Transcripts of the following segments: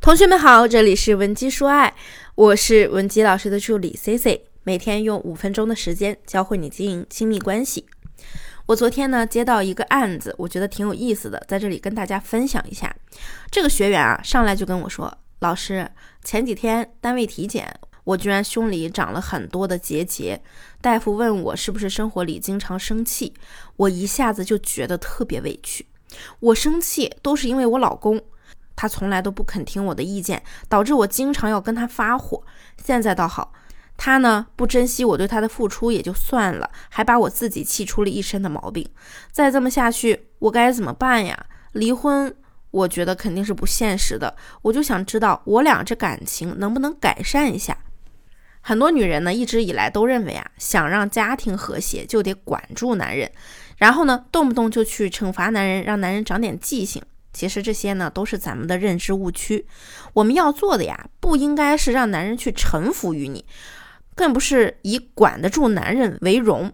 同学们好，这里是文姬说爱，我是文姬老师的助理 C C，每天用五分钟的时间教会你经营亲密关系。我昨天呢接到一个案子，我觉得挺有意思的，在这里跟大家分享一下。这个学员啊上来就跟我说，老师，前几天单位体检，我居然胸里长了很多的结节，大夫问我是不是生活里经常生气，我一下子就觉得特别委屈。我生气都是因为我老公。他从来都不肯听我的意见，导致我经常要跟他发火。现在倒好，他呢不珍惜我对他的付出也就算了，还把我自己气出了一身的毛病。再这么下去，我该怎么办呀？离婚，我觉得肯定是不现实的。我就想知道，我俩这感情能不能改善一下？很多女人呢，一直以来都认为啊，想让家庭和谐就得管住男人，然后呢，动不动就去惩罚男人，让男人长点记性。其实这些呢，都是咱们的认知误区。我们要做的呀，不应该是让男人去臣服于你，更不是以管得住男人为荣。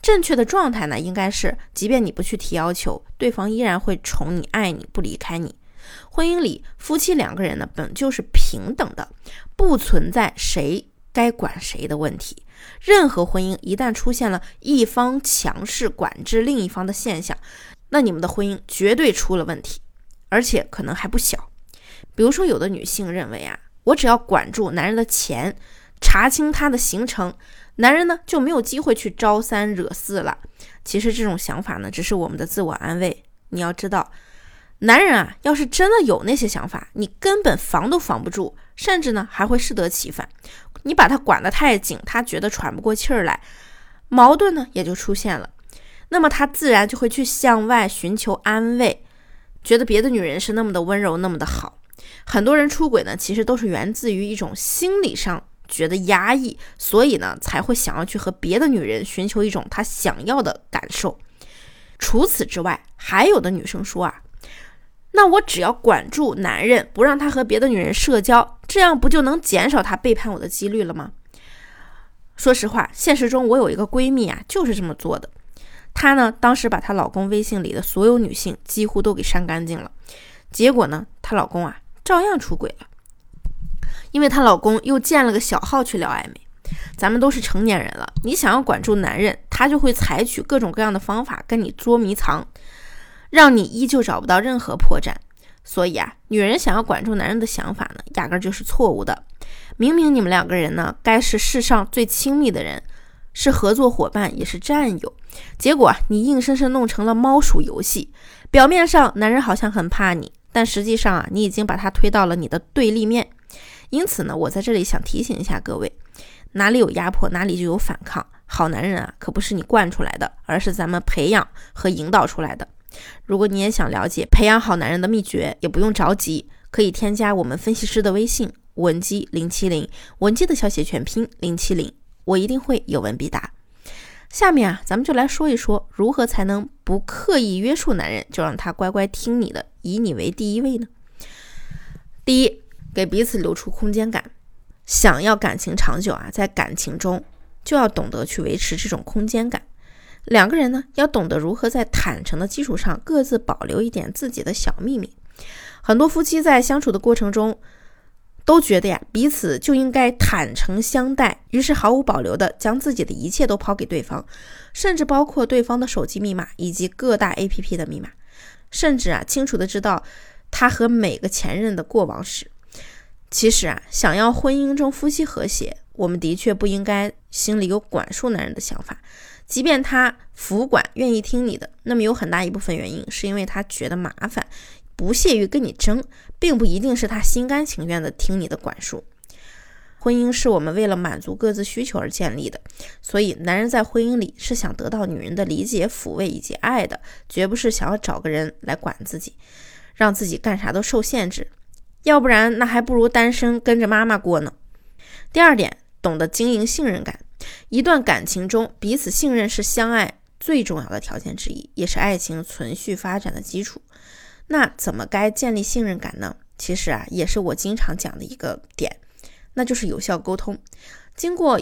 正确的状态呢，应该是，即便你不去提要求，对方依然会宠你、爱你，不离开你。婚姻里，夫妻两个人呢，本就是平等的，不存在谁该管谁的问题。任何婚姻一旦出现了一方强势管制另一方的现象，那你们的婚姻绝对出了问题，而且可能还不小。比如说，有的女性认为啊，我只要管住男人的钱，查清他的行程，男人呢就没有机会去招三惹四了。其实这种想法呢，只是我们的自我安慰。你要知道，男人啊，要是真的有那些想法，你根本防都防不住，甚至呢还会适得其反。你把他管得太紧，他觉得喘不过气儿来，矛盾呢也就出现了。那么他自然就会去向外寻求安慰，觉得别的女人是那么的温柔，那么的好。很多人出轨呢，其实都是源自于一种心理上觉得压抑，所以呢才会想要去和别的女人寻求一种他想要的感受。除此之外，还有的女生说啊，那我只要管住男人，不让他和别的女人社交，这样不就能减少他背叛我的几率了吗？说实话，现实中我有一个闺蜜啊，就是这么做的。她呢，当时把她老公微信里的所有女性几乎都给删干净了，结果呢，她老公啊照样出轨了，因为她老公又建了个小号去聊暧昧。咱们都是成年人了，你想要管住男人，他就会采取各种各样的方法跟你捉迷藏，让你依旧找不到任何破绽。所以啊，女人想要管住男人的想法呢，压根就是错误的。明明你们两个人呢，该是世上最亲密的人。是合作伙伴，也是战友，结果你硬生生弄成了猫鼠游戏。表面上男人好像很怕你，但实际上啊，你已经把他推到了你的对立面。因此呢，我在这里想提醒一下各位，哪里有压迫，哪里就有反抗。好男人啊，可不是你惯出来的，而是咱们培养和引导出来的。如果你也想了解培养好男人的秘诀，也不用着急，可以添加我们分析师的微信文姬零七零，文姬的小写全拼零七零。我一定会有问必答。下面啊，咱们就来说一说如何才能不刻意约束男人，就让他乖乖听你的，以你为第一位呢？第一，给彼此留出空间感。想要感情长久啊，在感情中就要懂得去维持这种空间感。两个人呢，要懂得如何在坦诚的基础上各自保留一点自己的小秘密。很多夫妻在相处的过程中。都觉得呀，彼此就应该坦诚相待，于是毫无保留的将自己的一切都抛给对方，甚至包括对方的手机密码以及各大 APP 的密码，甚至啊，清楚的知道他和每个前任的过往史。其实啊，想要婚姻中夫妻和谐，我们的确不应该心里有管束男人的想法，即便他服管愿意听你的，那么有很大一部分原因是因为他觉得麻烦。不屑于跟你争，并不一定是他心甘情愿的听你的管束。婚姻是我们为了满足各自需求而建立的，所以男人在婚姻里是想得到女人的理解、抚慰以及爱的，绝不是想要找个人来管自己，让自己干啥都受限制。要不然，那还不如单身跟着妈妈过呢。第二点，懂得经营信任感。一段感情中，彼此信任是相爱最重要的条件之一，也是爱情存续发展的基础。那怎么该建立信任感呢？其实啊，也是我经常讲的一个点，那就是有效沟通。经过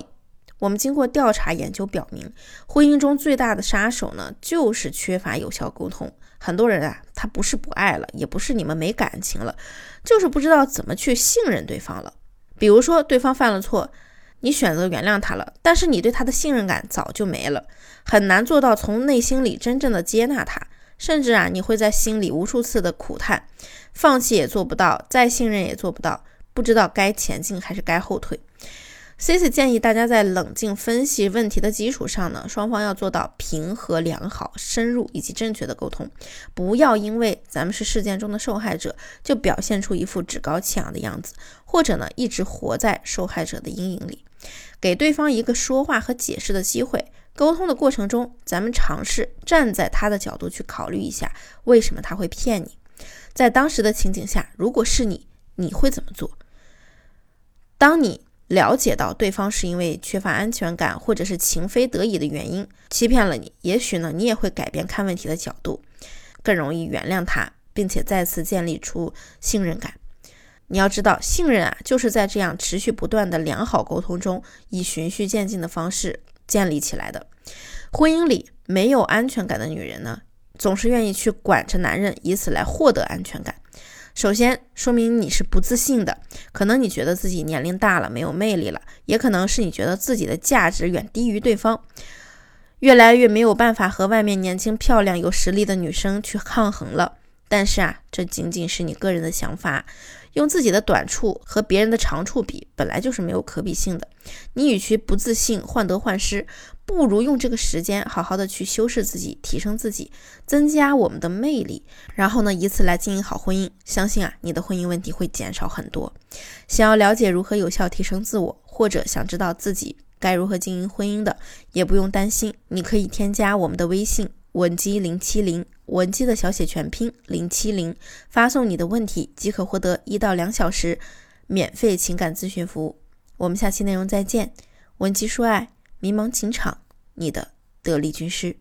我们经过调查研究表明，婚姻中最大的杀手呢，就是缺乏有效沟通。很多人啊，他不是不爱了，也不是你们没感情了，就是不知道怎么去信任对方了。比如说，对方犯了错，你选择原谅他了，但是你对他的信任感早就没了，很难做到从内心里真正的接纳他，甚至啊，你会在心里无数次的苦叹，放弃也做不到，再信任也做不到，不知道该前进还是该后退。Cici 建议大家在冷静分析问题的基础上呢，双方要做到平和、良好、深入以及正确的沟通，不要因为咱们是事件中的受害者，就表现出一副趾高气扬的样子，或者呢一直活在受害者的阴影里，给对方一个说话和解释的机会。沟通的过程中，咱们尝试站在他的角度去考虑一下，为什么他会骗你？在当时的情景下，如果是你，你会怎么做？当你。了解到对方是因为缺乏安全感，或者是情非得已的原因欺骗了你，也许呢，你也会改变看问题的角度，更容易原谅他，并且再次建立出信任感。你要知道，信任啊，就是在这样持续不断的良好沟通中，以循序渐进的方式建立起来的。婚姻里没有安全感的女人呢，总是愿意去管着男人，以此来获得安全感。首先说明你是不自信的，可能你觉得自己年龄大了，没有魅力了，也可能是你觉得自己的价值远低于对方，越来越没有办法和外面年轻漂亮有实力的女生去抗衡了。但是啊，这仅仅是你个人的想法。用自己的短处和别人的长处比，本来就是没有可比性的。你与其不自信、患得患失，不如用这个时间好好的去修饰自己、提升自己，增加我们的魅力，然后呢，以此来经营好婚姻。相信啊，你的婚姻问题会减少很多。想要了解如何有效提升自我，或者想知道自己该如何经营婚姻的，也不用担心，你可以添加我们的微信。文姬零七零，文姬的小写全拼零七零，发送你的问题即可获得一到两小时免费情感咨询服务。我们下期内容再见。文姬说爱，迷茫情场，你的得力军师。